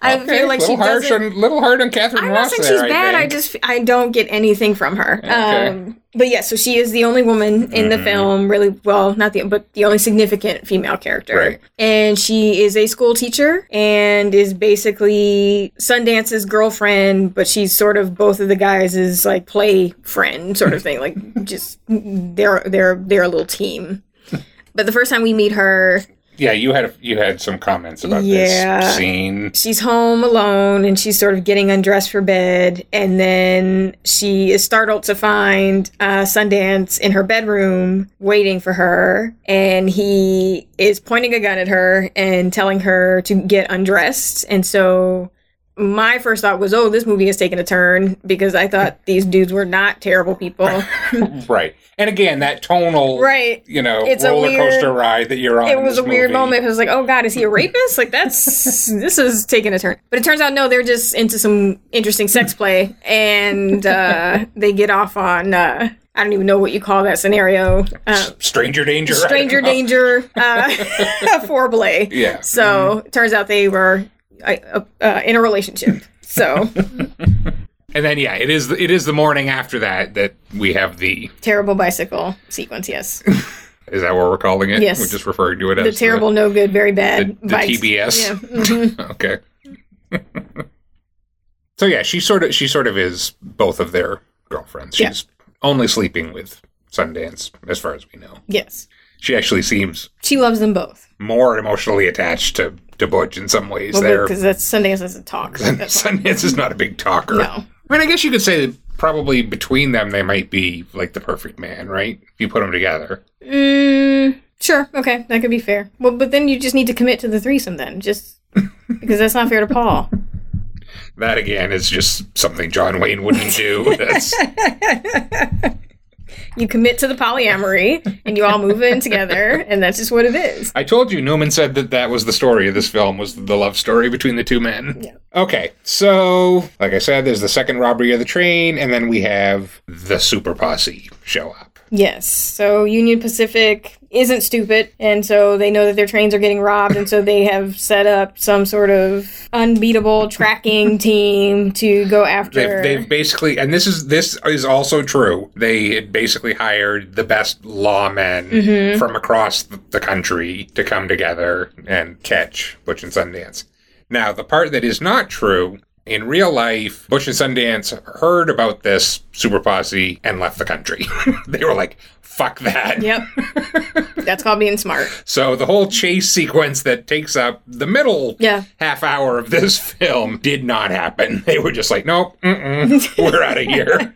I
okay,
feel like she
little
doesn't.
little hard on Katharine
I'm
Ross
saying
there.
she's bad. I,
think.
just I don't get anything from her.
Okay.
Um, but yeah, so she is the only woman in the mm-hmm. film, really well, not the but the only significant female character.
Right.
And she is a school teacher and is basically Sundance's girlfriend, but she's sort of both of the guys' like play friend sort of thing. Like just they're they're they're a little team. But the first time we meet her,
yeah, you had you had some comments about
Yeah.
this scene.
she's home alone and she's sort of getting undressed for bed and then she is startled to find uh, sundance in her bedroom waiting for her and he is pointing a gun at her and telling her to get undressed and so my first thought was oh this movie has taken a turn because i thought these dudes were not terrible people
Right. And again, that tonal,
Right.
you know,
It's a
roller
weird-
coaster ride that you're on.
it was a
this
weird moment. It was like, oh god, is he a rapist? Like that's this is taking a turn. But it turns out no, they're just into some interesting sex play, and uh, they get off on uh, I don't even know what you call that scenario. Uh,
Stranger danger.
Stranger danger uh, foreplay.
Yeah.
So it turns out they were uh, uh, in a relationship. So
And then yeah, it is the, it is the morning after that that we have the
terrible bicycle sequence. Yes,
is that what we're calling it?
Yes.
We're just referring to it as
the
as
terrible, no good, very bad.
the, the. TBS.
Yeah. mhm.
okay. so yeah, she sort of she sort of is both of their girlfriends.
Yeah.
She's only sleeping with Sundance, as far as we know.
Yes,
She actually seems
she loves them both.
more emotionally attached to, to Butch in some ways.
Well,
there,
because that's Sundance doesn't talk. so that's why.
Sundance is not a big talker.
No.
I mean, I guess you could say that probably between them they might be like the perfect man, right? If you put them together.
Mm, sure. Okay, that could be fair. Well, but then you just need to commit to the threesome then, just because that's not fair to Paul.
That again is just something John Wayne wouldn't do. That's,
You commit to the polyamory, and you all move in together, and that's just what it is.
I told you, Newman said that that was the story of this film was the love story between the two men.
Yeah.
Okay, so like I said, there's the second robbery of the train, and then we have the super posse show up.
Yes. So Union Pacific isn't stupid, and so they know that their trains are getting robbed, and so they have set up some sort of unbeatable tracking team to go after.
They've, they've basically, and this is this is also true. They basically hired the best lawmen mm-hmm. from across the, the country to come together and catch Butch and Sundance. Now, the part that is not true. In real life, Butch and Sundance heard about this super posse and left the country. they were like, fuck that.
Yep. That's called being smart.
So the whole chase sequence that takes up the middle
Yeah.
half hour of this film did not happen. They were just like, nope, mm-mm, we're out of here.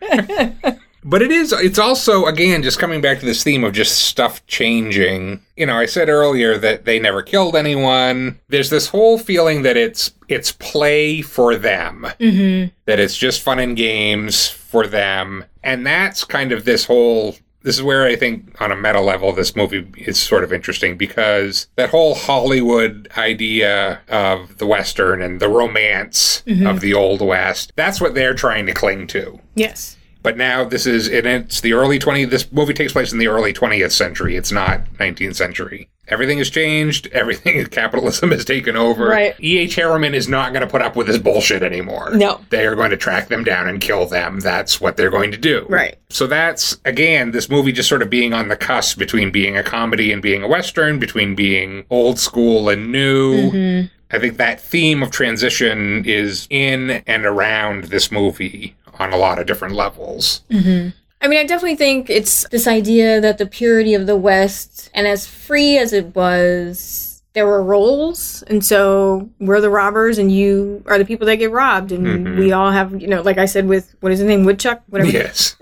But it is, it's also, again, just coming back to this theme of just stuff changing. You know, I said earlier that they never killed anyone. There's this whole feeling that it's, it's play for them. Mm-hmm. That it's just fun and games for them. And that's kind of this whole this is where I think on a meta level this movie is sort of interesting because that whole Hollywood idea of the western and the romance mm-hmm. of the old west that's what they're trying to cling to.
Yes.
But now this is and it's the early 20 this movie takes place in the early 20th century. It's not 19th century. Everything has changed. Everything capitalism has taken over.
Right.
E.H. Harriman is not going to put up with this bullshit anymore.
No.
They are going to track them down and kill them. That's what they're going to do.
Right.
So that's again this movie just sort of being on the cusp between being a comedy and being a western, between being old school and new. I think that theme of transition is in and around this movie on a lot of different levels. Mm-hmm.
I mean, I definitely think it's this idea that the purity of the West, and as free as it was, there were roles, and so we're the robbers, and you are the people that get robbed, and
Mhm.
we all have, you know, like I said with what is his name, Woodchuck, whatever.
Yes.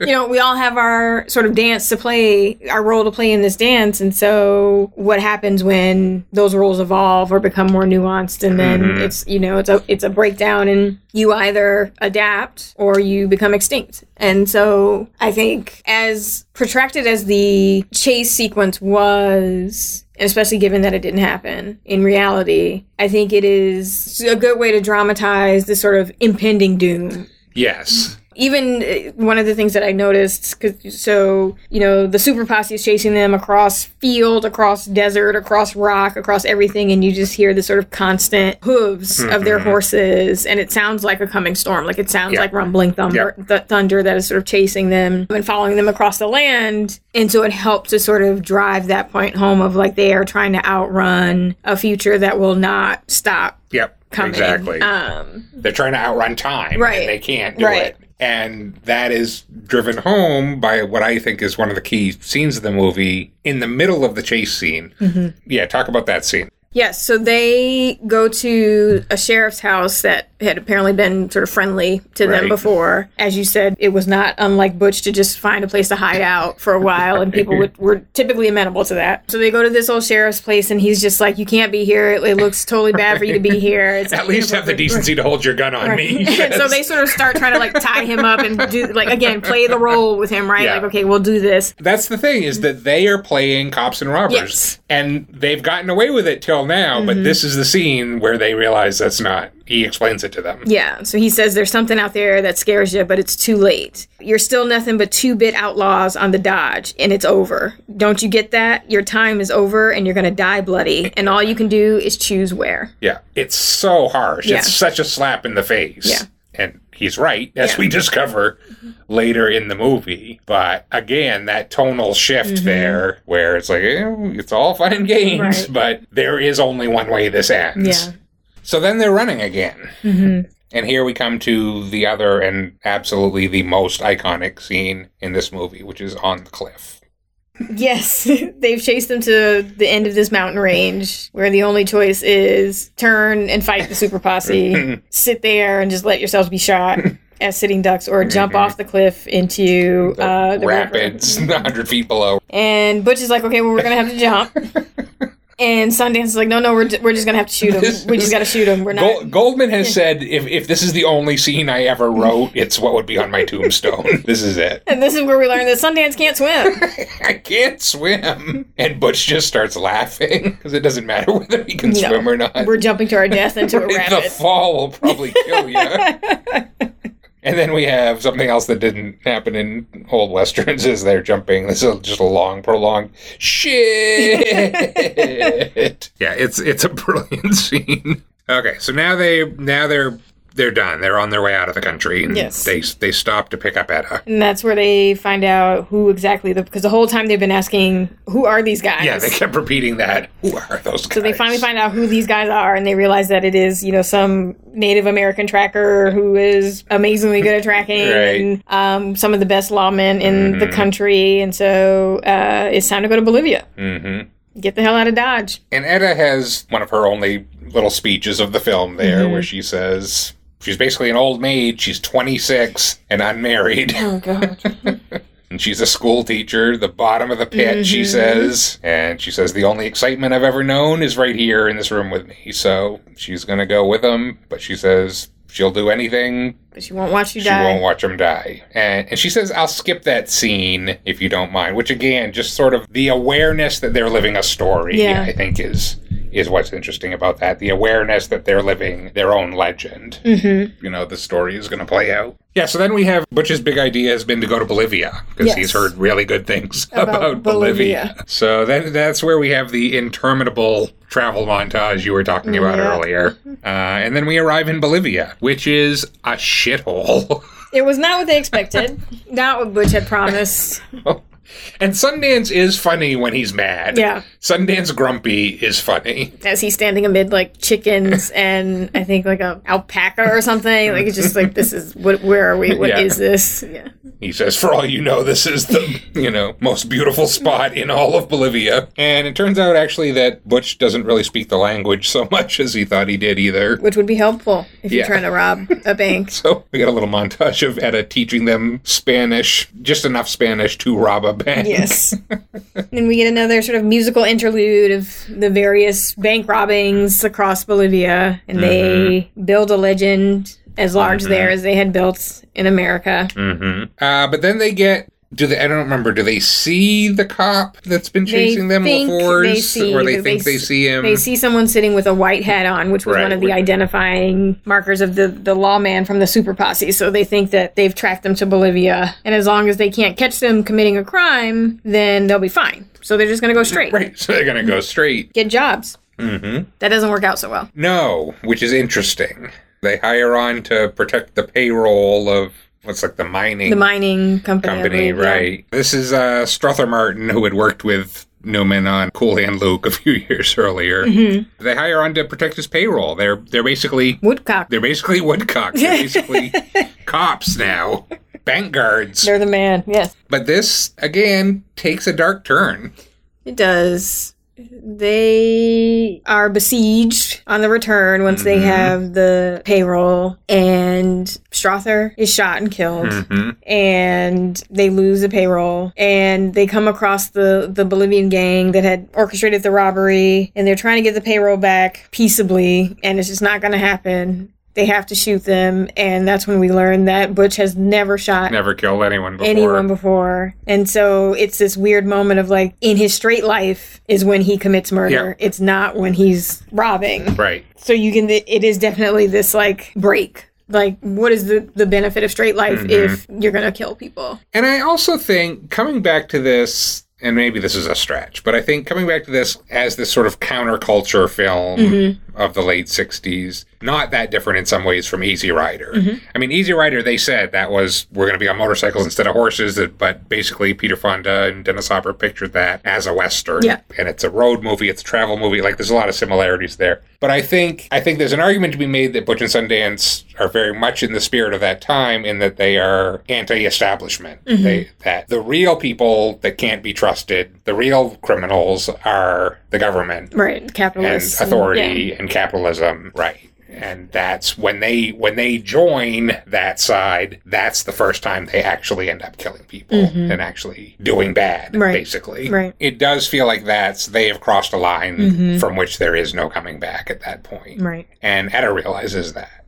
you know, we all have our sort of dance to play, our role to play in this dance. And so what happens when those roles evolve or become more nuanced and then
Mhm.
it's, you know, it's a it's a breakdown and you either adapt or you become extinct. And so I think as protracted as the chase sequence was, especially given that it didn't happen in reality, I think it is a good way to dramatize this sort of impending doom
Yes.
Even uh, one of the things that I noticed, cause, so you know, the super posse is chasing them across field, across desert, across rock, across everything, and you just hear the sort of constant hooves of their horses, and it sounds like a coming storm, like it sounds
Yeah.
like rumbling thunder, th- thunder that is sort of chasing them and following them across the land, and so it helps to sort of drive that point home of like they are trying to outrun a future that will not stop
Yep.
Coming.
Exactly.
Um,
They're trying to outrun time,
Right.
and they can't do
Right.
it. And that is driven home by what I think is one of the key scenes of the movie in the middle of the chase scene.
Mm-hmm.
Yeah, talk about that scene.
Yes, so they go to a sheriff's house that had apparently been sort of friendly to them before. As you said, it was not unlike Butch to just find a place to hide out for a while, and people would, were typically amenable to that. So they go to this old sheriff's place, and he's just like, "You can't be here. It, it looks totally bad for you to be here. It's
At least have the decency to hold your gun on me.
and so they sort of start trying to like tie him up and do like again play the role with him, right?
Yeah.
Like, okay, we'll do this.
That's the thing is that they are playing cops and robbers,
Yes.
and they've gotten away with it till now.
Mm-hmm.
But this is the scene where they realize that's not. He explains it to them.
Yeah, so he says there's something out there that scares you, but it's too late. You're still nothing but two bit outlaws on the Dodge, and it's over. Don't you get that? Your time is over, and you're gonna die bloody, and all you can do is choose where.
Yeah, it's so harsh.
Yeah.
It's such a slap in the face.
Yeah.
And he's right, as
Yeah.
we discover later in the movie. But again, that tonal shift there, where it's like, eh, it's all fun and games,
Mm-hmm. Right.
but there is only one way this ends.
Yeah.
So then they're running again.
Mm-hmm.
And here we come to the other and absolutely the most iconic scene in this movie, which is on the cliff.
Yes, they've chased them to the end of this mountain range where the only choice is turn and fight the super posse, sit there and just let yourselves be shot as sitting ducks, or jump off the cliff into uh, the river.
Rapids, 100 feet below.
And Butch is like, okay, well, we're gonna have to jump. And Sundance is like, no, no, we're, we're just gonna have to shoot him. We just gotta shoot him. We're not.
Gol- Goldman has said if, if this is the only scene I ever wrote, it's what would be on my tombstone. this is it.
and this is where we learn that Sundance can't swim.
I can't swim. And Butch just starts laughing because it doesn't matter whether he can
No.
swim or not.
we're jumping to our death into a
the fall will probably kill you. And then we have something else that didn't happen in old westerns is they're jumping. This is just a long, prolonged shit. yeah, it's it's a brilliant scene. Okay, so now they now they're they're done. They're on their way out of the country. And
Yes.
They they stop to pick up Etta.
And that's where they find out who exactly the because the whole time they've been asking who are these guys.
Yeah, they kept repeating that. Who are those guys?
So they finally find out who these guys are, and they realize that it is, you know, some Native American tracker who is amazingly good at tracking,
Right.
and um, some of the best lawmen in the
Mhm.
country. And so uh, it's time to go to Bolivia.
hmm
Get the hell out of Dodge.
And Etta has one of her only little speeches of the film there
Mm-hmm.
where she says she's basically an old maid. She's 26 and unmarried.
Oh God.
And she's a school teacher, the bottom of the pit, she
Mm-hmm.
says. And she says, the only excitement I've ever known is right here in this room with me. So she's going to go with him, but she says she'll do anything
but she won't watch you
she
die.
She won't watch him die. And, and she says, I'll skip that scene if you don't mind, which again, just sort of the awareness that they're living a story,
Yeah.
I think is is what's interesting about that. The awareness that they're living their own legend.
Mm-hmm.
You know, the story is going to play out. Yeah, so then we have Butch's big idea has been to go to Bolivia because
Yes.
he's heard really good things
About
about,
Bolivia.
Bolivia. So then that's where we have the interminable travel montage you were talking about
Yeah.
earlier. Uh, and then we arrive in Bolivia, which is a shithole.
It was not what they expected. not what Butch had promised.
And Sundance is funny when he's mad.
Yeah.
Sundance Grumpy is funny.
As he's standing amid like chickens and I think like a alpaca or something. Like it's just like this is what where are we? What is
Yeah.
this? Yeah.
He says, For all you know, this is the, you know, most beautiful spot in all of Bolivia. And it turns out actually that Butch doesn't really speak the language so much as he thought he did either.
Which would be helpful if
Yeah.
you're trying to rob a bank.
So we got a little montage of Etta teaching them Spanish, just enough Spanish to rob a bank.
Yes. and we get another sort of musical interlude of the various bank robbings across Bolivia, and they build a legend as large there as they had built in America.
hmm Uh, but then they get. Do they? I don't remember. Do they see the cop that's been chasing them before,
they see-
or they
they
think they,
s-
see him?
They see someone sitting with a white hat on, which was
Right,
one of the identifying markers of the, the lawman from the super posse. So they think that they've tracked them to Bolivia, and as long as they can't catch them committing a crime, then they'll be fine. So they're just going to go straight,
right. So they're gonna go straight.
get jobs.
Mm-hmm.
That doesn't work out so well.
No, which is interesting. They hire on to protect the payroll of what's like the mining
The mining company,
company,
believe, yeah.
right? This is uh, Strother Martin, who had worked with Newman on Cool Hand Luke a few years earlier.
Mm-hmm.
They hire on to protect his payroll. They're they're basically
Woodcock.
they're basically woodcocks. They're basically cops now, bank guards.
They're the man. Yes,
But this again takes a dark turn.
it does. They are besieged on the return once they have the payroll, and Strother is shot and killed.
Mhm.
and they lose the payroll and they come across the the Bolivian gang that had orchestrated the robbery and they're trying to get the payroll back peaceably and it's just not going to happen. They have to shoot them and that's when we learn that Butch has never shot
Never killed anyone before.
anyone before. And so it's this weird moment of like in his straight life is when he commits murder.
Yeah.
It's not when he's robbing.
Right.
So you can it is definitely this like break. Like what is the the benefit of straight life
Mm-hmm.
if you're going to kill people?
And I also think coming back to this, and maybe this is a stretch, but I think coming back to this as this sort of counterculture film
Mm-hmm.
of the late 60s, not that different in some ways from Easy Rider.
Mm-hmm.
I mean, Easy Rider, they said that was, we're going to be on motorcycles instead of horses, that- but basically Peter Fonda and Dennis Hopper pictured that as a Western.
Yeah.
And it's a road movie, it's a travel movie, like there's a lot of similarities there. But I think, I think there's an argument to be made that Butch and Sundance are very much in the spirit of that time in that they are anti-establishment.
Mm-hmm.
They that the real people that can't be trusted, the real criminals are the government
Right,
and
capitalists.
authority
yeah.
and capitalism, right? And that's when they when they join that side, that's the first time they actually end up killing people and actually doing bad,
Mm-hmm. Right.
basically.
Right. Mm-hmm.
It does feel like that's they have crossed a line from which there is no coming back at that point.
Right.
And Etta realizes that.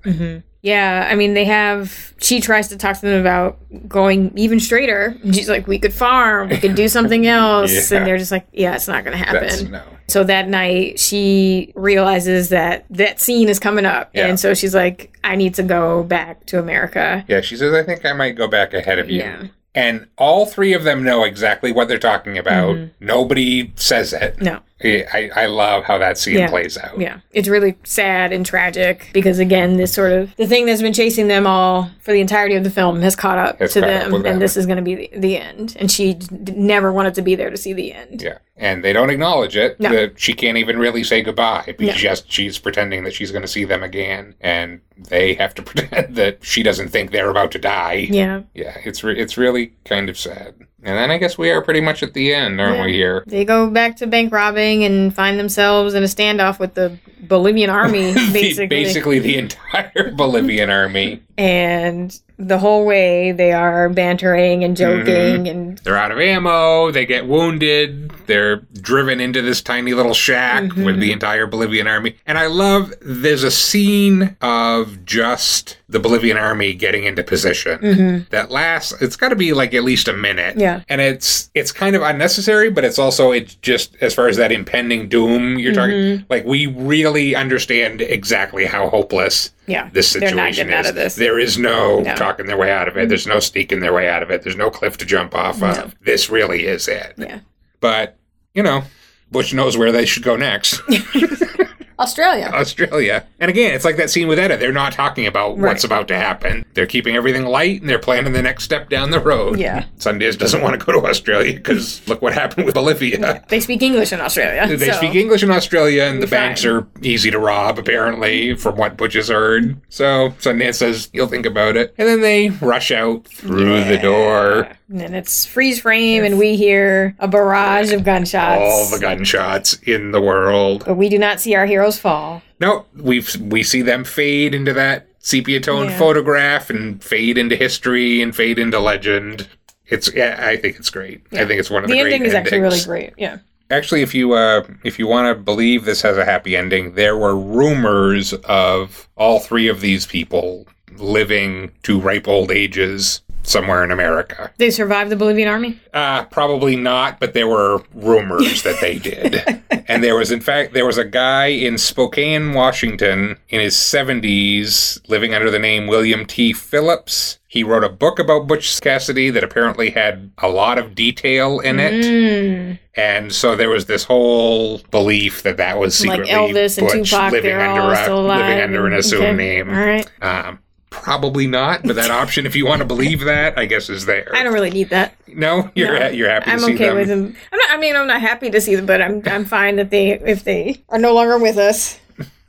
Yeah, I mean, they have. She tries to talk to them about going even straighter. She's like, "We could farm. We could do something else."
Yeah.
And they're just like, "Yeah, it's not going to
That's
happen."
no.
So that night, she realizes that that scene is coming up,
Yeah.
and so she's like, "I need to go back to America."
Yeah, she says, I think I might go back ahead of you.
Yeah.
And all three of them know exactly what they're talking about. Mm-hmm. Nobody says it.
No.
I, I love how that scene
Yeah.
plays out.
Yeah, it's really sad and tragic because again, this sort of the thing that's been chasing them all for the entirety of the film has caught up
Has
to
caught up
them,
them.
and this is going to be the, the end. And she d- never wanted to be there to see the end.
Yeah. And they don't acknowledge it.
No.
That she can't even really say goodbye because
No.
just she's pretending that she's going to see them again, and they have to pretend that she doesn't think they're about to die.
Yeah,
Yeah, it's re- it's really kind of sad. And then I guess we are pretty much at the end, aren't
Yeah.
we? Here.
they go back to bank robbing and find themselves in a standoff with the Bolivian army, basically.
basically the entire Bolivian army.
And the whole way they are bantering and joking and
They're out of ammo. They get wounded. They're driven into this tiny little shack
Mm-hmm.
with the entire Bolivian army. And I love there's a scene of just the Bolivian army getting into position that lasts. It's got to be like at least a minute.
Mm-hmm. Yeah.
and it's it's kind of unnecessary, but it's also it's just as far as that impending doom you're
Mm-hmm.
talking. Like we really understand exactly how hopeless
yeah,
this situation
getting
is.
out of this.
There is no,
No.
talking their way out of it. There's no sneaking their way out of it. There's no cliff to jump off of. This really is it.
Yeah.
But, you know, Butch knows where they should go next.
Australia.
Australia. And again, it's like that scene with Etta. They're not talking about what's about to happen. They're keeping everything light and they're planning the next step down the road.
Yeah.
Sundance doesn't want to go to Australia because look what happened with Bolivia.
They speak English in Australia.
They
so-
speak English in Australia, and the
Fine.
banks are easy to rob, apparently, from what Butch has heard. So Sundance says you'll think about it. And then they rush out through the door.
And it's freeze frame, and we hear a barrage of gunshots.
All the gunshots in the world.
But we do not see our heroes fall.
No, we we see them fade into that sepia tone
Yeah.
photograph and fade into history and fade into legend. It's yeah, I think it's great. I think it's one of the,
The ending is actually really great. Yeah.
Actually, if you uh, if you want to believe this has a happy ending, there were rumors of all three of these people living to ripe old ages somewhere in America.
They survived the Bolivian army?
Uh, probably not, but there were rumors that they did. and there was, in fact, there was a guy in Spokane, Washington, in his 70s, living under the name William T. Phillips. He wrote a book about Butch Cassidy that apparently had a lot of detail in it.
Mm.
And so there was this whole belief that that was
Like
secretly
Elvis and
Butch
Tupac,
living under a, living under an assumed
okay.
name.
All right.
Um, probably not, but that option, if you want to believe that, I guess is there.
I don't really need that.
No, you're
No.
ha- you're happy to see it.
I'm okay
them.
with them. I'm not. I mean, I'm not happy to see them, but I'm. I'm fine that they, if they are no longer with us.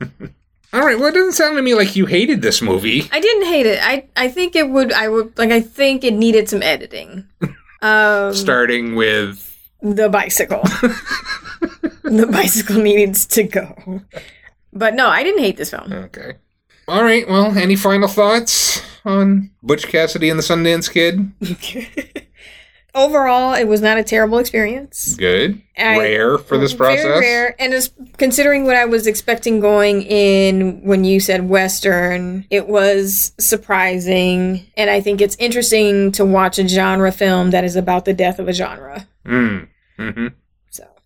All right. Well, it doesn't sound to me like you hated this movie.
I didn't hate it. I. I think it would. I would like. I think it needed some editing. Um,
Starting with
the bicycle. the bicycle needs to go. But no, I didn't hate this film.
okay. All right. Well, any final thoughts on Butch Cassidy and the Sundance Kid?
Overall, it was not a terrible experience.
Good.
I-
Rare for this process.
Very rare. And as considering what I was expecting going in when you said Western, it was surprising. And I think it's interesting to watch a genre film that is about the death of a genre.
Mm. hmm
So,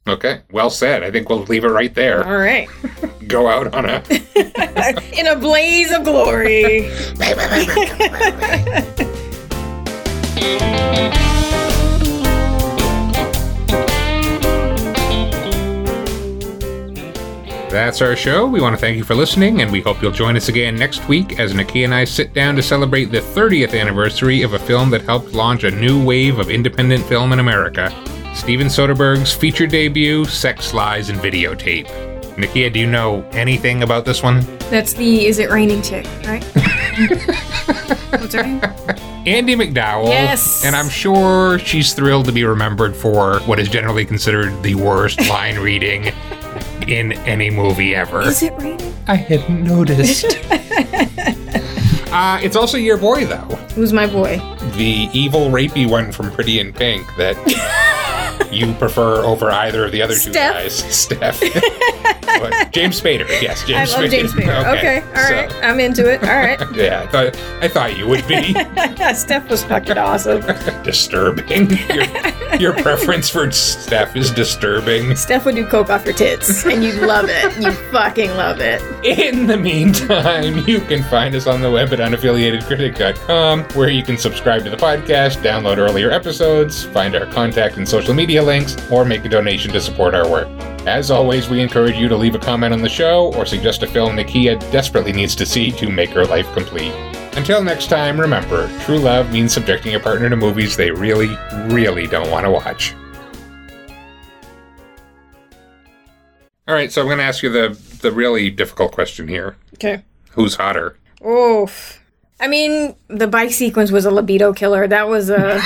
Okay. Well said. I think we'll leave it right there.
all right.
Go out on a.
in a blaze of glory.
That's our show. We want to thank you for listening, and we hope you'll join us again next week as Nikki and I sit down to celebrate the 30th anniversary of a film that helped launch a new wave of independent film in America Steven Soderbergh's feature debut, Sex, Lies, and Videotape. Nakia, do you know anything about this one?
That's the Is It Raining chick, right? What's her name?
Andie MacDowell.
Yes.
And I'm sure she's thrilled to be remembered for what is generally considered the worst line reading in any movie ever.
Is it raining?
I hadn't noticed. uh, it's also your boy, though.
Who's my boy?
The evil, rapey one from Pretty in Pink that you prefer over either of the other two guys. Steff. James Spader. Yes, James
I love James Spader. Okay, all right.
so-
I'm into it. All right.
yeah, I thought, I thought you would be
Steff was fucking awesome.
disturbing. Your, your preference for Steff is disturbing.
Steff would do coke off your tits, and you'd love it. You fucking love it.
In the meantime, you can find us on the web at unaffiliatedcritic.com, where you can subscribe to the podcast, download earlier episodes, find our contact and social media links, or make a donation to support our work. As always, we encourage you to leave a comment on the show or suggest a film Nakia desperately needs to see to make her life complete. Until next time, remember, true love means subjecting your partner to movies they really, really don't want to watch. All right, so I'm going to ask you the, the really difficult question here.
Okay.
Who's hotter?
Oof. I mean, the bike sequence was a libido killer. That was a.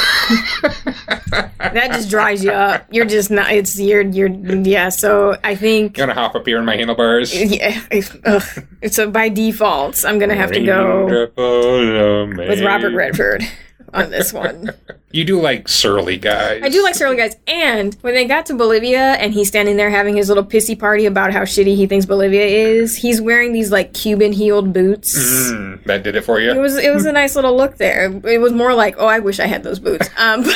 that just dries you up. You're just not. It's you're you're yeah. So I think
You want to hop up here in my handlebars?
yeah. If, ugh, so by default, I'm gonna have to go with Robert Redford on this one.
You do like surly guys.
I do like Surly Guys. And when they got to Bolivia and he's standing there having his little pissy party about how shitty he thinks Bolivia is, he's wearing these like Cuban heeled boots.
Mm, that did it for you.
It was it was a nice little look there. It was more like, oh, I wish I had those boots. Um,